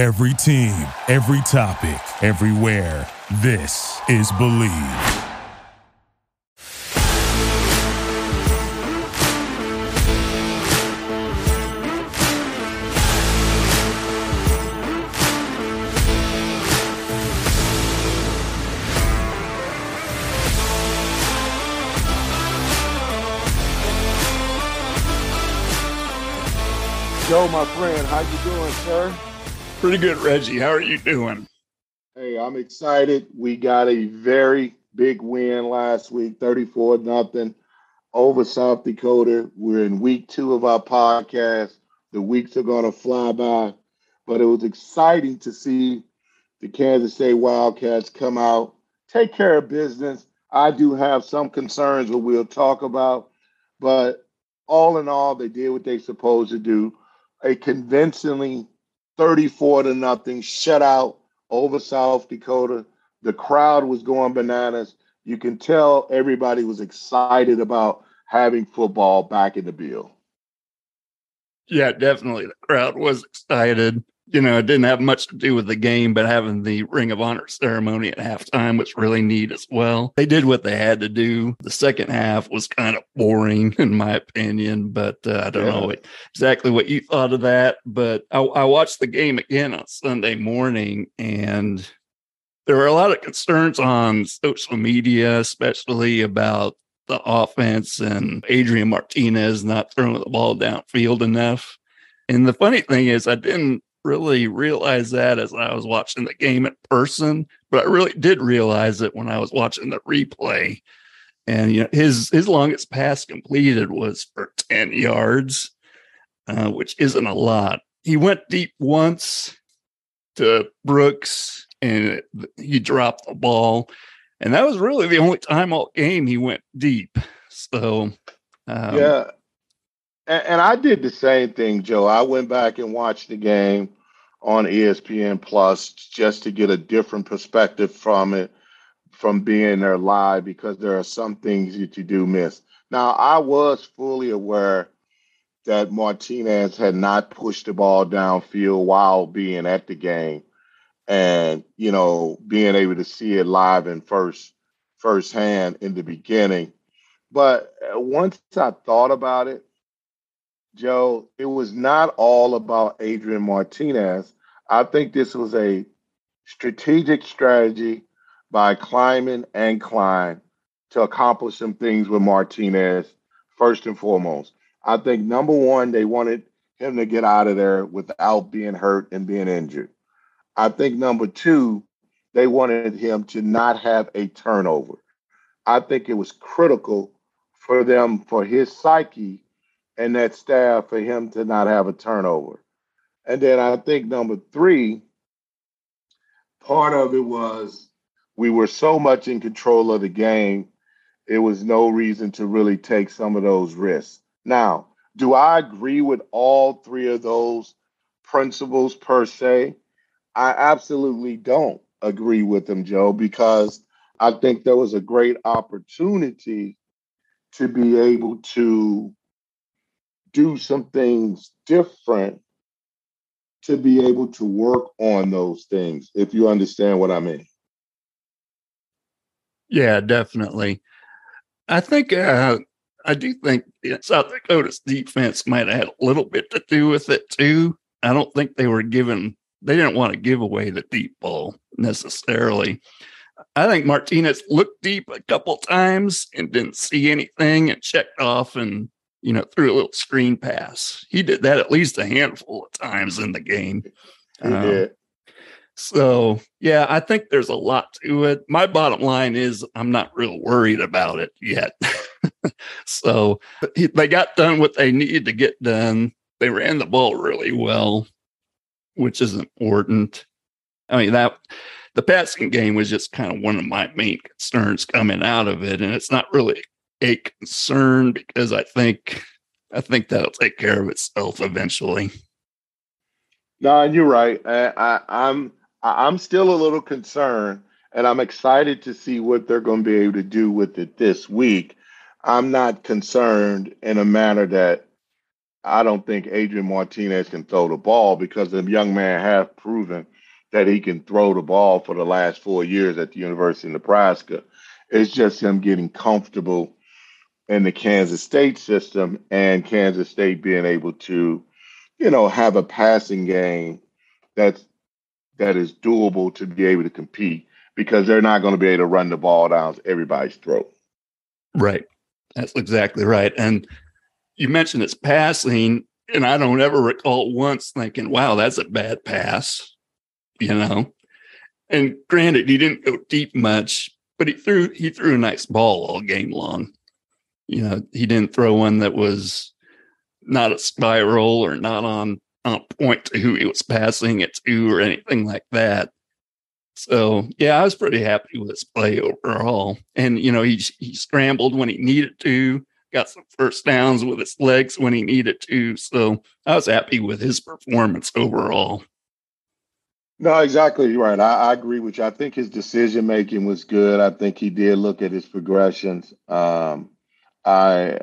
Every team, every topic, everywhere. This is Bleav. Joe, my friend, how you doing, sir? Pretty good, Reggie. How are you doing? Hey, I'm excited. We got a very big win last week, 34 nothing over South Dakota. We're in week two of our podcast. The weeks are going to fly by, but it was exciting to see the Kansas State Wildcats come out, take care of business. I do have some concerns that we'll talk about, but all in all, they did what they supposed to do a convincingly 34 to nothing shutout over South Dakota. The crowd was going bananas. You can tell everybody was excited about having football back in the bill. Yeah, definitely. The crowd was excited you know, it didn't have much to do with the game, but having the Ring of Honor ceremony at halftime was really neat as well. They did what they had to do. The second half was kind of boring, in my opinion, but uh, I don't yeah. know exactly what you thought of that. But I, I watched the game again on Sunday morning, and there were a lot of concerns on social media, especially about the offense and Adrian Martinez not throwing the ball downfield enough. And the funny thing is, I didn't really realize that as I was watching the game in person, but I really did realize it when I was watching the replay. And you know, his his longest pass completed was for 10 yards, uh, which isn't a lot. He went deep once to Brooks and he dropped the ball. And that was really the only time all game he went deep. So um, yeah, and, and I did the same thing, Joe. I went back and watched the game on ESPN Plus just to get a different perspective from it, from being there live, because there are some things that you do miss. Now, I was fully aware that Martinez had not pushed the ball downfield while being at the game, and you know, being able to see it live and first firsthand in the beginning. But uh, once I thought about it, Joe, it was not all about Adrian Martinez. I think this was a strategic strategy by Klieman and Klein to accomplish some things with Martinez, first and foremost. I think number one, they wanted him to get out of there without being hurt and being injured. I think number two, they wanted him to not have a turnover. I think it was critical for them, for his psyche and that staff for him to not have a turnover. And then I think number three, part of it was we were so much in control of the game, it was no reason to really take some of those risks. Now, do I agree with all three of those principles per se? I absolutely don't agree with them, Joe, because I think there was a great opportunity to be able to do some things different to be able to work on those things, if you understand what I mean. Yeah, definitely. I think uh, I do think South Dakota's defense might have had a little bit to do with it too. I don't think they were given they didn't want to give away the deep ball necessarily. I think Martinez looked deep a couple times and didn't see anything and checked off and you know, threw a little screen pass. He did that at least a handful of times in the game. He um, did. So, yeah, I think there's a lot to it. My bottom line is I'm not real worried about it yet. so, they got done what they needed to get done. They ran the ball really well, which is important. I mean, that the passing game was just kind of one of my main concerns coming out of it. And it's not really a concern because I think I think that'll take care of itself eventually. No, you're right. I, I, I'm I'm still a little concerned, and I'm excited to see what they're going to be able to do with it this week. I'm not concerned in a manner that I don't think Adrian Martinez can throw the ball because the young man has proven that he can throw the ball for the last four years at the University of Nebraska. It's just him getting comfortable in the Kansas State system and Kansas State being able to, you know, have a passing game that's that is doable to be able to compete because they're not going to be able to run the ball down everybody's throat. Right. That's exactly right. And you mentioned it's passing, and I don't ever recall once thinking, wow, that's a bad pass, you know. And granted, he didn't go deep much, but he threw he threw a nice ball all game long. You know, he didn't throw one that was not a spiral or not on on point to who he was passing it to or anything like that. So yeah, I was pretty happy with his play overall. And you know, he he scrambled when he needed to, got some first downs with his legs when he needed to. So I was happy with his performance overall. No, exactly right. I, I agree with you. I think his decision making was good. I think he did look at his progressions. Um, I,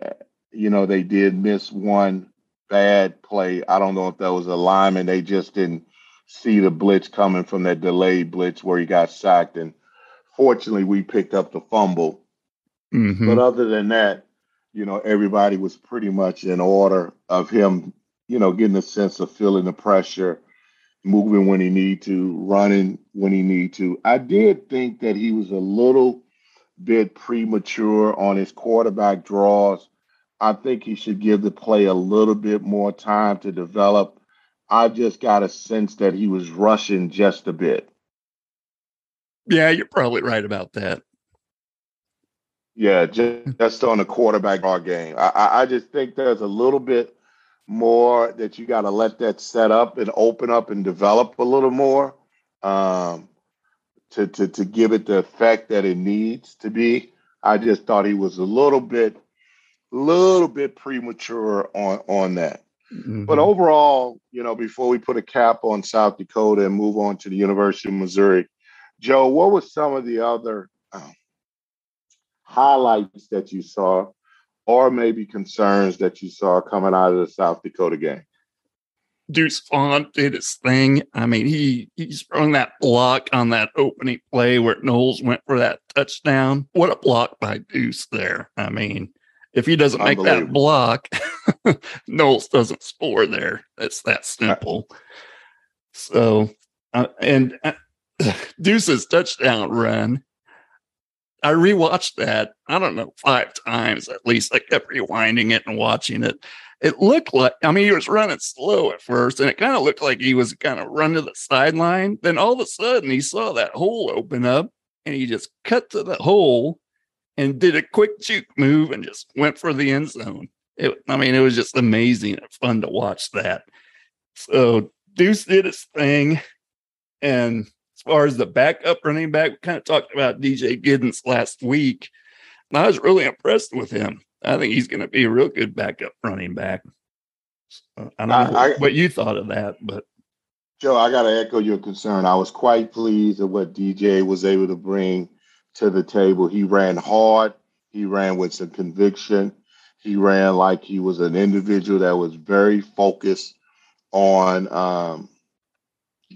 you know, they did miss one bad play. I don't know if that was a lineman. They just didn't see the blitz coming from that delayed blitz where he got sacked. And fortunately, we picked up the fumble. Mm-hmm. But other than that, you know, everybody was pretty much in order of him, you know, getting a sense of feeling the pressure, moving when he need to, running when he need to. I did think that he was a little bit premature on his quarterback draws. I think he should give the play a little bit more time to develop. I just got a sense that he was rushing just a bit. Yeah, you're probably right about that. Yeah, just, just on the quarterback draw game. I, I just think there's a little bit more that you got to let that set up and open up and develop a little more. Um, to, to to give it the effect that it needs to be. I just thought he was a little bit little bit premature on on that. Mm-hmm. But overall, you know, before we put a cap on South Dakota and move on to the University of Missouri, Joe, what was some of the other um, highlights that you saw, or maybe concerns that you saw coming out of the South Dakota game? Deuce Vaughn did his thing. I mean, he he sprung that block on that opening play where Knowles went for that touchdown. What a block by Deuce there. I mean, if he doesn't make that block, Knowles doesn't score there. It's that simple. So, uh, and uh, Deuce's touchdown run, I rewatched that, I don't know, five times at least. I kept rewinding it and watching it it looked like I mean he was running slow at first, and it kind of looked like he was kind of running to the sideline. Then all of a sudden he saw that hole open up, and he just cut to the hole and did a quick juke move and just went for the end zone. It, I mean, it was just amazing and fun to watch that. So Deuce did his thing, and as far as the backup running back, we kind of talked about DJ Giddens last week. And I was really impressed with him. I think he's going to be a real good backup running back. So I don't I, know I, what you thought of that, but Joe, I got to echo your concern. I was quite pleased at what DJ was able to bring to the table. He ran hard. He ran with some conviction. He ran like he was an individual that was very focused on um,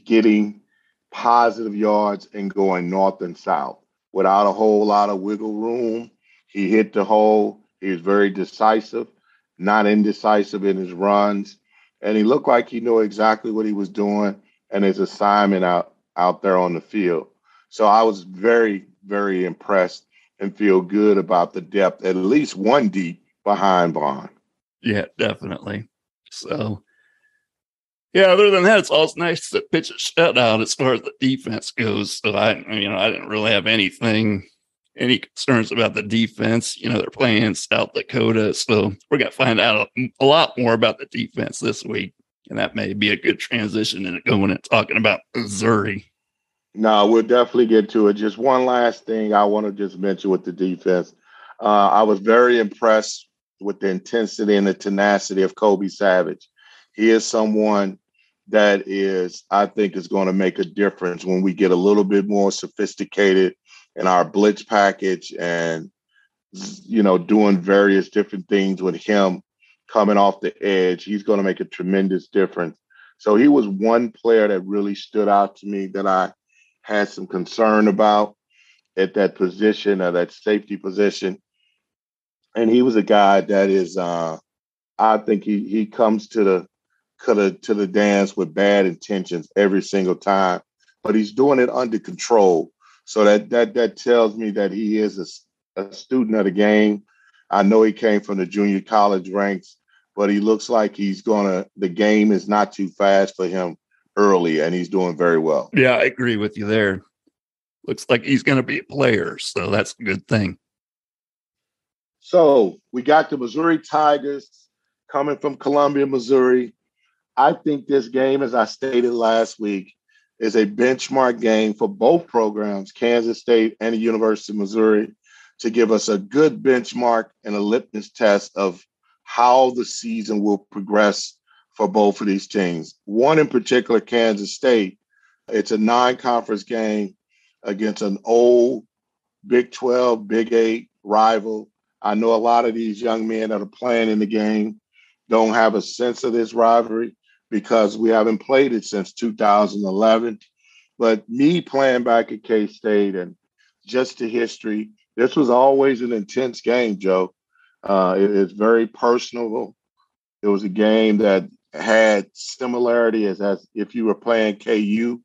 getting positive yards and going north and south without a whole lot of wiggle room. He hit the hole. He was very decisive, not indecisive in his runs, and he looked like he knew exactly what he was doing and his assignment out out there on the field. So I was very, very impressed and feel good about the depth, at least one deep behind Vaughn. Yeah, definitely. So, yeah, other than that, it's always nice to pitch a shutout as far as the defense goes. So I, you know, I didn't really have anything any concerns about the defense. You know, they're playing South Dakota. So we're going to find out a lot more about the defense this week. And that may be a good transition into going and talking about Missouri. No, we'll definitely get to it. Just one last thing I want to just mention with the defense. Uh, I was very impressed with the intensity and the tenacity of Kobe Savage. He is someone that is, I think, is going to make a difference when we get a little bit more sophisticated in our blitz package and you know doing various different things with him coming off the edge. He's going to make a tremendous difference. So he was one player that really stood out to me that I had some concern about at that position or that safety position. And he was a guy that is, uh, I think he he comes to the to the dance with bad intentions every single time, but he's doing it under control. So that that that tells me that he is a, a student of the game. I know he came from the junior college ranks, but he looks like he's gonna. The game is not too fast for him early, and he's doing very well. Yeah, I agree with you there. Looks like he's going to be a player, so that's a good thing. So we got the Missouri Tigers coming from Columbia, Missouri. I think this game, as I stated last week, is a benchmark game for both programs, Kansas State and the University of Missouri, to give us a good benchmark and a litmus test of how the season will progress for both of these teams. One in particular, Kansas State, it's a non conference game against an old Big 12, Big 8 rival. I know a lot of these young men that are playing in the game don't have a sense of this rivalry because we haven't played it since 2011. But me playing back at K State and just the history, this was always an intense game, Joe. Uh, it, it's very personal. It was a game that had similarity as, as if you were playing KU.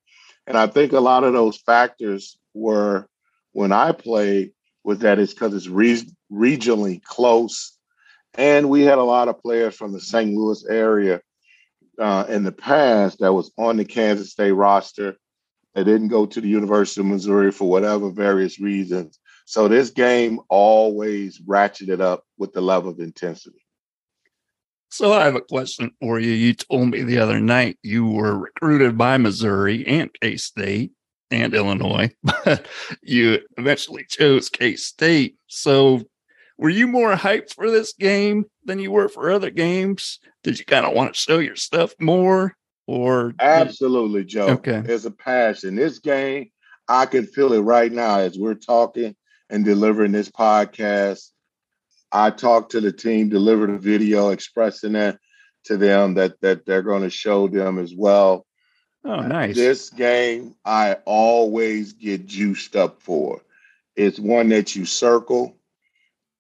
And I think a lot of those factors were when I played was that it's because it's re- regionally close. And we had a lot of players from the St. Louis area uh, in the past that was on the Kansas State roster that didn't go to the University of Missouri for whatever various reasons. So this game always ratcheted up with the level of intensity. So I have a question for you. You told me the other night you were recruited by Missouri and K State and Illinois, but you eventually chose K State. So were you more hyped for this game than you were for other games? Did you kind of want to show your stuff more? Or absolutely, Joe. Okay. There's a passion. This game, I can feel it right now as we're talking and delivering this podcast. I talked to the team, delivered a video expressing that to them that that they're going to show them as well. Oh, nice. This game I always get juiced up for. It's one that you circle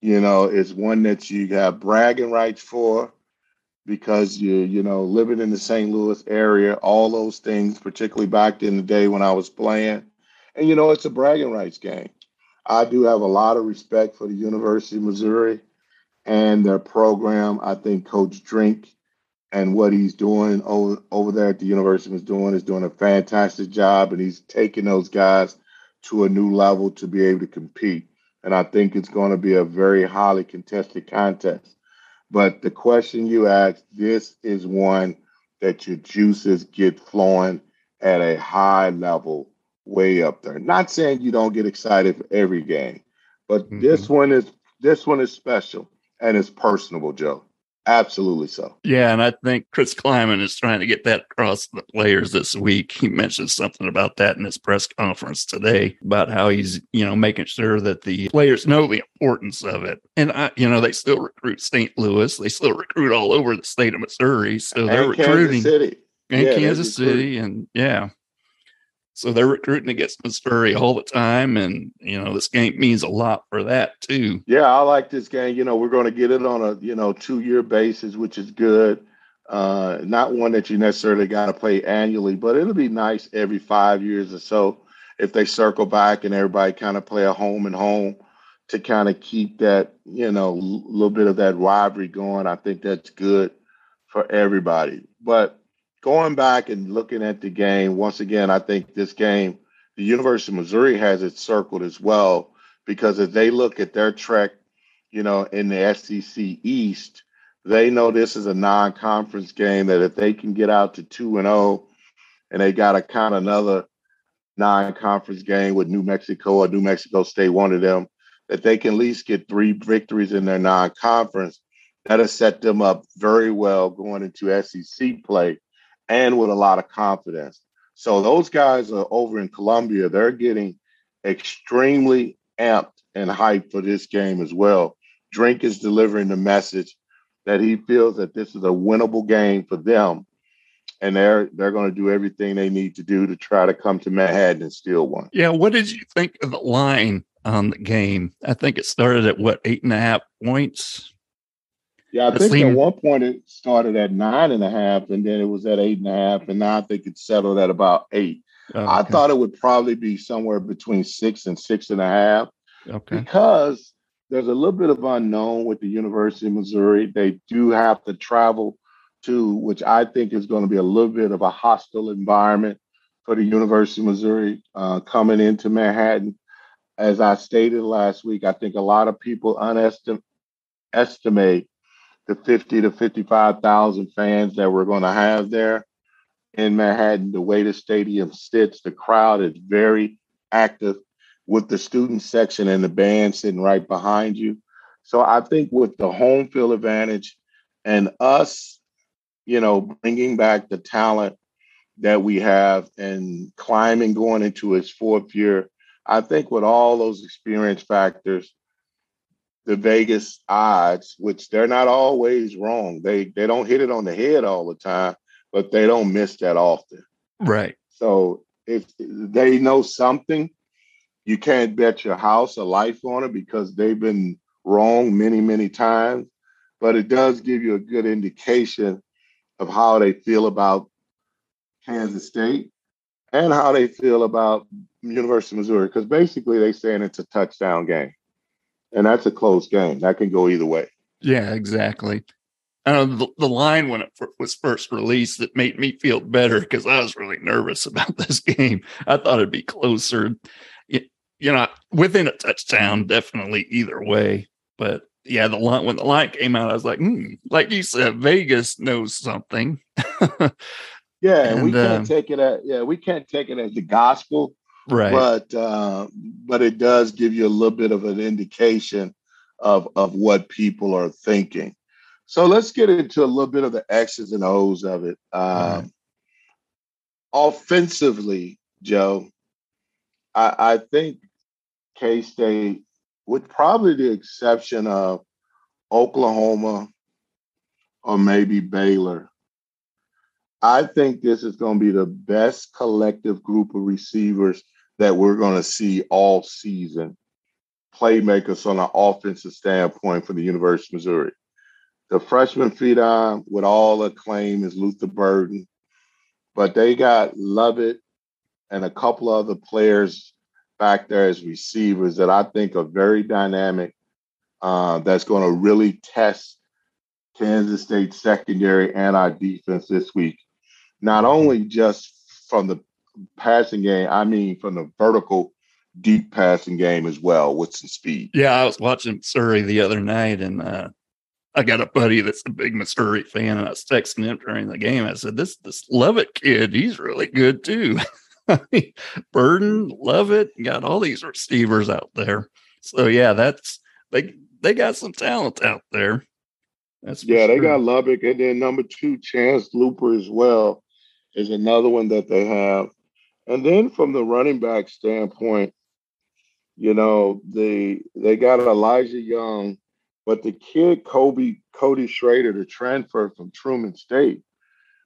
you know, it's one that you have bragging rights for because you you know living in the St. Louis area, all those things, particularly back in the day when I was playing, and you know it's a bragging rights game. I do have a lot of respect for the University of Missouri and their program. I think Coach Drink and what he's doing over, over there at the university is doing is doing a fantastic job, and he's taking those guys to a new level to be able to compete and I think it's going to be a very highly contested contest. But the question you asked, this is one that your juices get flowing at a high level, way up there. Not saying you don't get excited for every game, but mm-hmm. this one is this one is special and it's personable, Joe. Absolutely so. Yeah, and I think Chris Klieman is trying to get that across the players this week. He mentioned something about that in his press conference today about how he's, you know, making sure that the players know the importance of it. And I, you know, they still recruit St. Louis, they still recruit all over the state of Missouri, so they're and recruiting Kansas City. and yeah, Kansas City, and yeah, so they're recruiting against Missouri all the time. And, you know, this game means a lot for that too. Yeah, I like this game. You know, we're going to get it on a, you know, two year basis, which is good. Uh, not one that you necessarily got to play annually, but it'll be nice every five years or so if they circle back and everybody kind of play a home and home to kind of keep that, you know, a little bit of that rivalry going. I think that's good for everybody. But going back and looking at the game, once again, I think this game, the University of Missouri has it circled as well because as they look at their trek, you know, in the SEC East, they know this is a non-conference game that if they can get out to two and zero, oh, and they got kind of another non-conference game with New Mexico or New Mexico State, one of them, that they can at least get three victories in their non-conference. That'll set them up very well going into SEC play and with a lot of confidence. So those guys are over in Columbia. They're getting extremely amped and hyped for this game as well. Drink is delivering the message. that he feels that this is a winnable game for them, and they're they're going to do everything they need to do to try to come to Manhattan and steal one. Yeah, what did you think of the line on the game? I think it started at what eight and a half points. Yeah, I think at one point it started at nine and a half, and then it was at eight and a half, and now I think it's settled at about eight. Oh, okay. I thought it would probably be somewhere between six and six and a half. Okay. Because there's a little bit of unknown with the University of Missouri. They do have to travel to, which I think is going to be a little bit of a hostile environment for the University of Missouri uh, coming into Manhattan. As I stated last week, I think a lot of people underestimate the 50 to 55,000 fans that we're going to have there in Manhattan. The way the stadium sits, the crowd is very active with the student section and the band sitting right behind you. So I think with the home field advantage and us, you know, bringing back the talent that we have and Klieman going into its fourth year, I think with all those experience factors, the Vegas odds, which they're not always wrong. They they don't hit it on the head all the time, but they don't miss that often. Right. So if they know something, you can't bet your house or life on it because they've been wrong many, many times. But it does give you a good indication of how they feel about Kansas State and how they feel about University of Missouri. Because basically they're saying it's a touchdown game. And that's a close game. That can go either way. Yeah, exactly. Uh, the, the line when it f- was first released that made me feel better because I was really nervous about this game. I thought it'd be closer you know, within a touchdown, definitely either way. But yeah, the line when the line came out, I was like, hmm, like you said, Vegas knows something. yeah, and, we can't uh, take it as yeah, we can't take it as the gospel, right? But uh, but it does give you a little bit of an indication of of what people are thinking. So let's get into a little bit of the X's and O's of it. Um, right. Offensively, Joe, I, I think K State, with probably the exception of Oklahoma or maybe Baylor, I think this is going to be the best collective group of receivers that we're going to see all season. Playmakers on an offensive standpoint for the University of Missouri. The freshman on with all acclaim is Luther Burden, but they got Lovett and a couple other players back there as receivers that I think are very dynamic. Uh, that's going to really test Kansas State secondary and our defense this week. Not only just from the passing game, I mean from the vertical deep passing game as well with some speed. Yeah, I was watching Missouri the other night and uh, I got a buddy that's a big Missouri fan, and I was texting him during the game. I said, "This this Lovett kid, he's really good too." Burden, Lovett, got all these receivers out there. So yeah, that's they they got some talent out there. That's yeah, they got Lovett, and then number two, Chance Luper as well is another one that they have. And then from the running back standpoint, you know, they they got Elijah Young, but the kid Kobe Cody Schrader, the transfer from Truman State,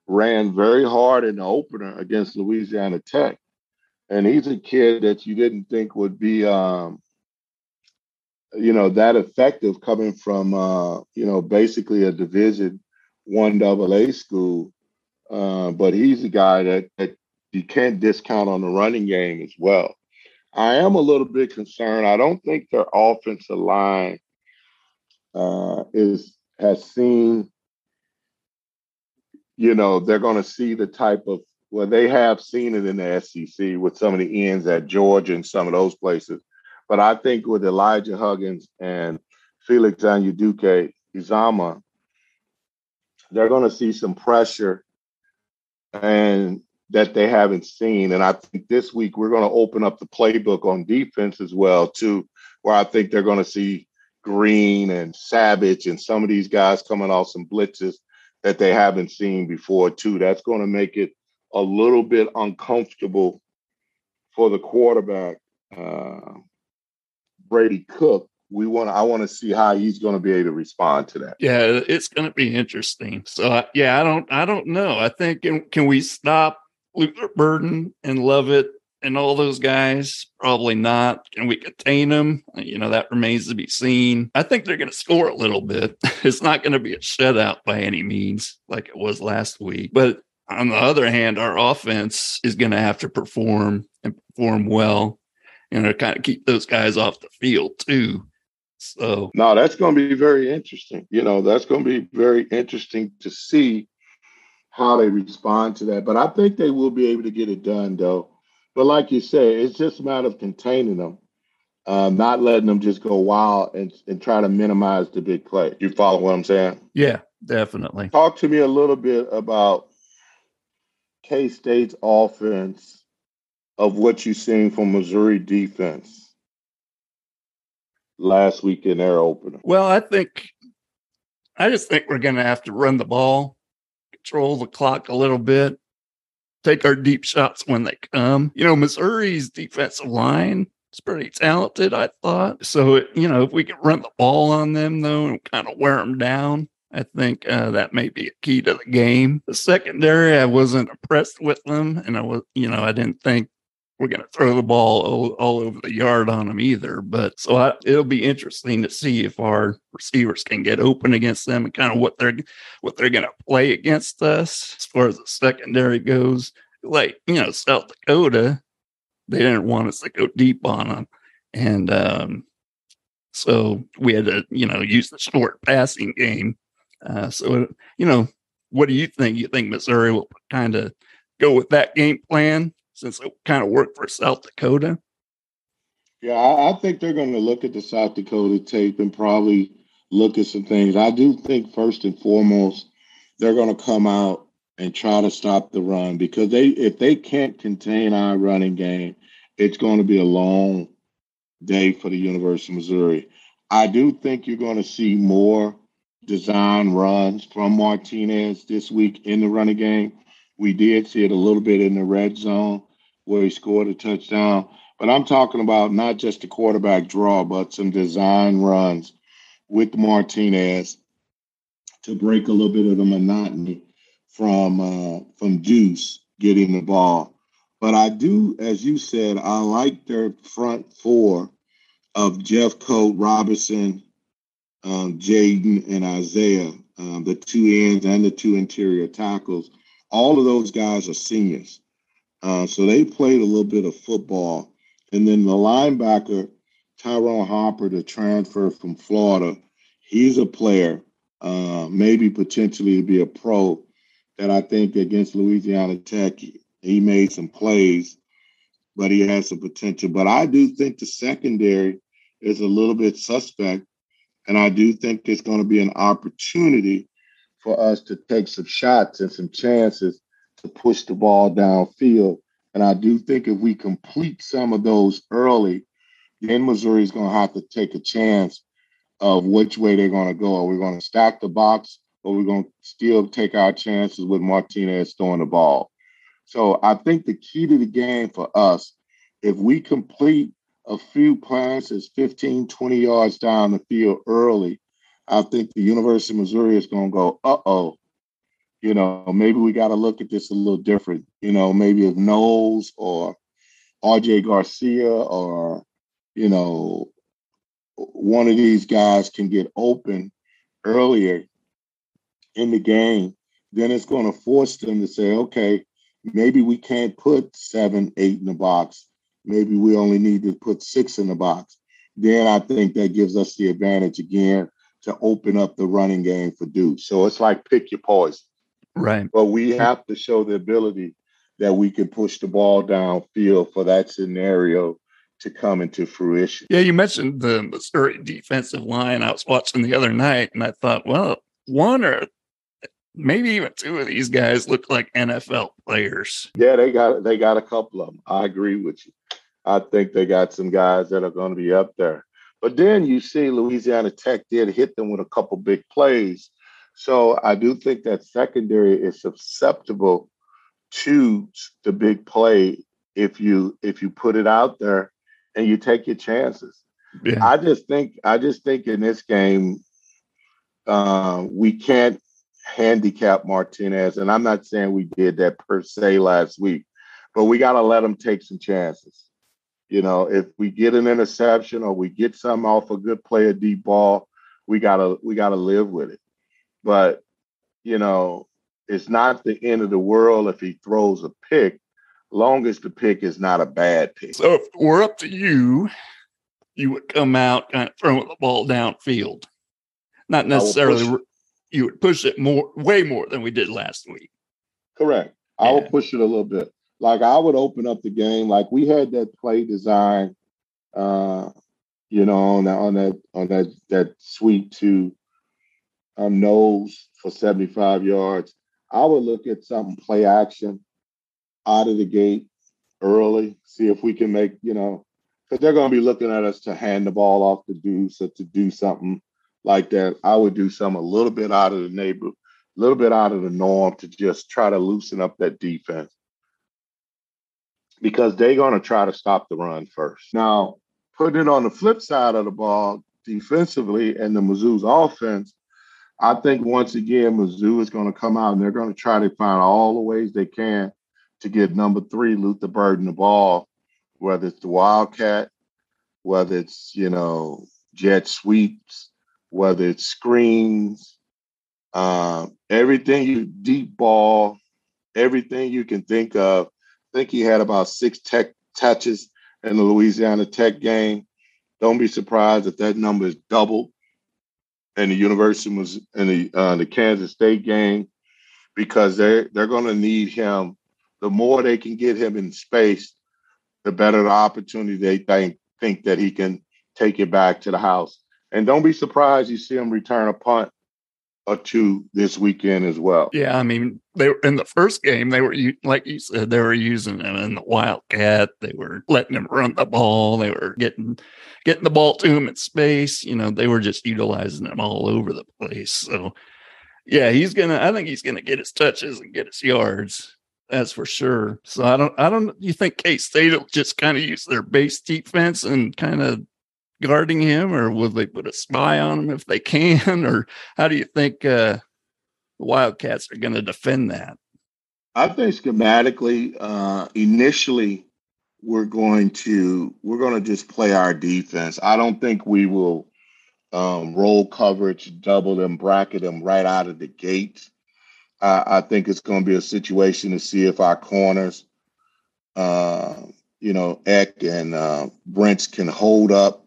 ran very hard in the opener against Louisiana Tech. And he's a kid that you didn't think would be, um, you know, that effective coming from, uh, you know, basically a Division One Double A school. Uh, but he's a guy that, that you can't discount on the running game as well. I am a little bit concerned. I don't think their offensive line uh, is has seen you know, they're going to see the type of, well, they have seen it in the SEC with some of the ends at Georgia and some of those places. But I think with Elijah Huggins and Felix Anudike Izama, they're going to see some pressure and that they haven't seen. And I think this week we're going to open up the playbook on defense as well, too, where I think they're going to see Green and Savage and some of these guys coming off some blitzes that they haven't seen before, too. That's going to make it a little bit uncomfortable for the quarterback, uh, Brady Cook, we want I want to see how he's going to be able to respond to that. Yeah, it's going to be interesting. So yeah, I don't I don't know. I think can, can we stop Luther Burden and Lovett and all those guys? Probably not. Can we contain them? You know, that remains to be seen. I think they're going to score a little bit. It's not going to be a shutout by any means like it was last week. But on the other hand, our offense is going to have to perform and perform well, you know, kind of keep those guys off the field too. So, no, that's going to be very interesting. You know, that's going to be very interesting to see how they respond to that. But I think they will be able to get it done, though. But like you say, it's just a matter of containing them, uh, not letting them just go wild and, and try to minimize the big play. You follow what I'm saying? Yeah, definitely. Talk to me a little bit about K State's offense of what you've seen from Missouri defense last week in their opener? Well, I think I just think we're going to have to run the ball, control the clock a little bit, take our deep shots when they come. You know, Missouri's defensive line is pretty talented, I thought. So, you know, if we can run the ball on them, though, and kind of wear them down, I think uh, that may be a key to the game. The secondary, I wasn't impressed with them, and I was, you know, I didn't think we're going to throw the ball all, all, over the yard on them either. But so I, it'll be interesting to see if our receivers can get open against them and kind of what they're what they're going to play against us as far as the secondary goes. Like you know, South Dakota, they didn't want us to go deep on them, and um, so we had to you know use the short passing game uh, so, you know, what do you think? You think Missouri will kind of go with that game plan since it kind of worked for South Dakota? Yeah, I, think they're going to look at the South Dakota tape and probably look at some things. I do think first and foremost they're going to come out and try to stop the run because they if they can't contain our running game, it's going to be a long day for the University of Missouri. I do think you're going to see more design runs from Martinez this week in the running game. We did see it a little bit in the red zone where he scored a touchdown. But I'm talking about not just the quarterback draw, but some design runs with Martinez to break a little bit of the monotony from uh, from Deuce getting the ball. But I do, as you said, I like their front four of Jeff Jeffcoat, Robinson, um, Jaden and Isaiah, um, the two ends and the two interior tackles, all of those guys are seniors. Uh, so they played a little bit of football. And then the linebacker, Tyrone Hopper, the transfer from Florida, he's a player, uh, maybe potentially to be a pro, that I think against Louisiana Tech, he made some plays, but he has some potential. But I do think the secondary is a little bit suspect and I do think there's going to be an opportunity for us to take some shots and some chances to push the ball downfield. And I do think if we complete some of those early, then Missouri is going to have to take a chance of which way they're going to go. Are we going to stack the box or we're going to still take our chances with Martinez throwing the ball? So I think the key to the game for us, if we complete a few passes 15, 20 yards down the field early, I think the University of Missouri is going to go, uh oh, you know, maybe we got to look at this a little different. You know, maybe if Knowles or RJ Garcia or, you know, one of these guys can get open earlier in the game, then it's going to force them to say, okay, maybe we can't put seven, eight in the box maybe we only need to put six in the box. Then I think that gives us the advantage again to open up the running game for Deuce. So it's like pick your poison. Right. But we have to show the ability that we can push the ball downfield for that scenario to come into fruition. Yeah, you mentioned the Missouri defensive line. I was watching the other night and I thought, well, one or maybe even two of these guys look like NFL players. Yeah, they got they got a couple of them. I agree with you. I think they got some guys that are going to be up there. But then you see Louisiana Tech did hit them with a couple big plays. So I do think that secondary is susceptible to the big play if you if you put it out there and you take your chances. Yeah. I just think I just think in this game, uh, we can't handicap Martinez, and I'm not saying we did that per se last week, but we got to let him take some chances. You know, if we get an interception or we get some off a good play of deep ball, we gotta we gotta live with it. But you know, it's not the end of the world if he throws a pick, long as the pick is not a bad pick. So if we're up to you, you would come out kind of throwing the ball downfield. Not necessarily you would push it more way more than we did last week. Correct. I yeah. would push it a little bit. Like I would open up the game. Like we had that play design uh, you know, on that on that on that that sweep to um, Knowles for 75 yards. I would look at something play action out of the gate early, see if we can make, you know, because they're going to be looking at us to hand the ball off to deuce or to do something like that. I would do something a little bit out of the neighbor, a little bit out of the norm to just try to loosen up that defense because they're going to try to stop the run first. Now, putting it on the flip side of the ball defensively and the Mizzou's offense, I think once again, Mizzou is going to come out and they're going to try to find all the ways they can to get number three, Luther Burden, the ball, whether it's the Wildcat, whether it's, you know, jet sweeps, whether it's screens, uh, everything you deep ball, everything you can think of. I think he had about six tech touches in the Louisiana Tech game. Don't be surprised if that number is doubled and the University was in the uh, the Kansas State game because they they're going to need him. The more they can get him in space, the better the opportunity they think think that he can take it back to the house. And don't be surprised you see him return a punt or two this weekend as well. Yeah, I mean, they were in the first game. They were like you said, they were using him in the Wildcat. They were letting him run the ball. They were getting getting the ball to him in space. You know, they were just utilizing him all over the place. So, yeah, he's gonna. I think he's gonna get his touches and get his yards. That's for sure. So I don't. I don't. You think K State will just kind of use their base defense and kind of guarding him, or will they put a spy on him if they can, or how do you think uh, the Wildcats are going to defend that? I think schematically, uh, initially, we're going to we're going to just play our defense. I don't think we will um, roll coverage, double them, bracket them right out of the gate. Uh, I think it's going to be a situation to see if our corners, uh, you know, Eck and uh, Brents can hold up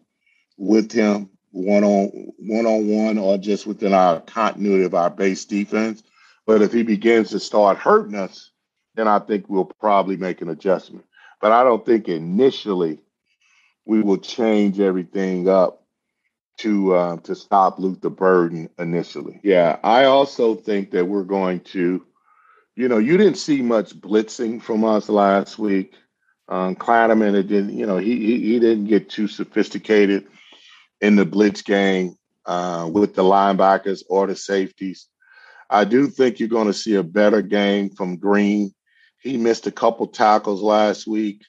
with him one on one on one or just within our continuity of our base defense. But if he begins to start hurting us, then I think we'll probably make an adjustment. But I don't think initially we will change everything up to uh, to stop Luther Burden initially. Yeah, I also think that we're going to, you know, you didn't see much blitzing from us last week. Um, Klanderman, it didn't, you know, he, he he didn't get too sophisticated in the blitz game uh, with the linebackers or the safeties. I do think you're going to see a better game from Green. He missed a couple tackles last week.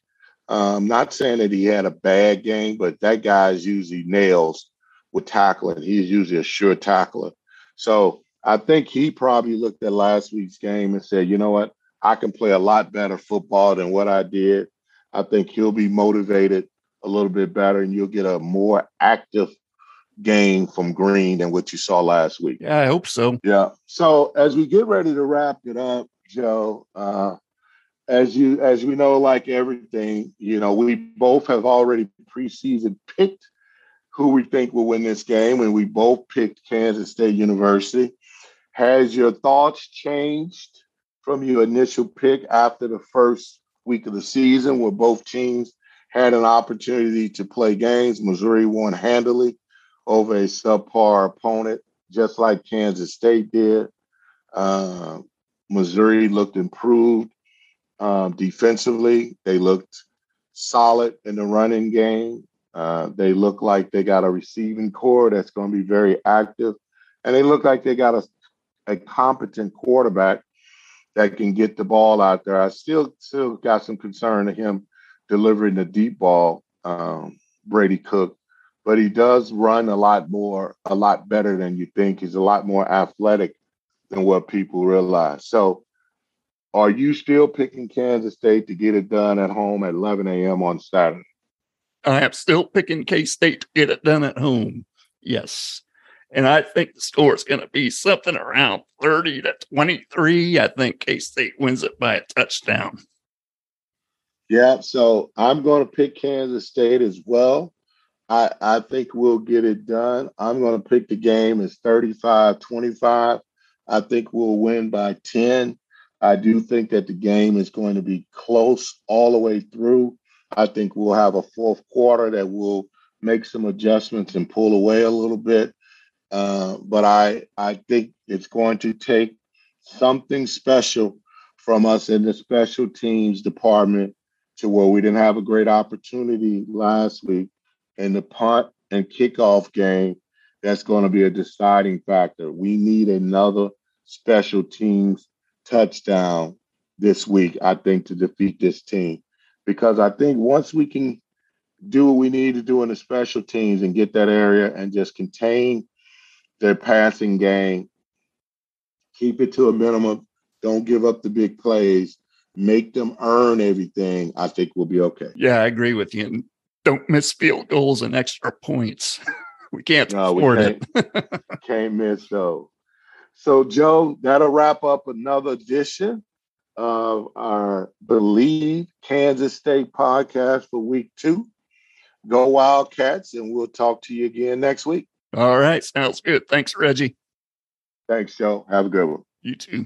Um, not saying that he had a bad game, but that guy is usually nails with tackling. He's usually a sure tackler. So I think he probably looked at last week's game and said, you know what? I can play a lot better football than what I did. I think he'll be motivated a little bit better, and you'll get a more active game from Green than what you saw last week. Yeah, I hope so. Yeah. So as we get ready to wrap it up, Joe, uh, as you as we know, like everything, you know, we both have already preseason picked who we think will win this game, and we both picked Kansas State University. Has your thoughts changed from your initial pick after the first week of the season, where both teams had an opportunity to play games. Missouri won handily over a subpar opponent, just like Kansas State did. Uh, Missouri looked improved um, defensively. They looked solid in the running game. Uh, they look like they got a receiving corps that's going to be very active. And they look like they got a, a competent quarterback that can get the ball out there. I still still got some concern to him delivering the deep ball, um, Brady Cook, but he does run a lot more, a lot better than you think. He's a lot more athletic than what people realize. So, are you still picking Kansas State to get it done at home at 11 a.m. on Saturday? I am still picking K State to get it done at home. Yes. And I think the score is going to be something around 30 to 23. I think K State wins it by a touchdown. Yeah, so I'm going to pick Kansas State as well. I, I think we'll get it done. I'm going to pick the game as 35 25. I think we'll win by 10. I do think that the game is going to be close all the way through. I think we'll have a fourth quarter that will make some adjustments and pull away a little bit. Uh, but I I think it's going to take something special from us in the special teams department to where we didn't have a great opportunity last week in the punt and kickoff game. That's going to be a deciding factor. We need another special teams touchdown this week, I think, to defeat this team. Because I think once we can do what we need to do in the special teams and get that area and just contain their passing game, keep it to a minimum, don't give up the big plays, make them earn everything, I think we'll be okay. Yeah, I agree with you. And don't miss field goals and extra points. we can't no, afford we can't, it. can't miss those. So, Joe, that'll wrap up another edition of our Bleav Kansas State podcast for week two. Go Wildcats, and we'll talk to you again next week. All right. Sounds good. Thanks, Reggie. Thanks, Joe. Have a good one. You too.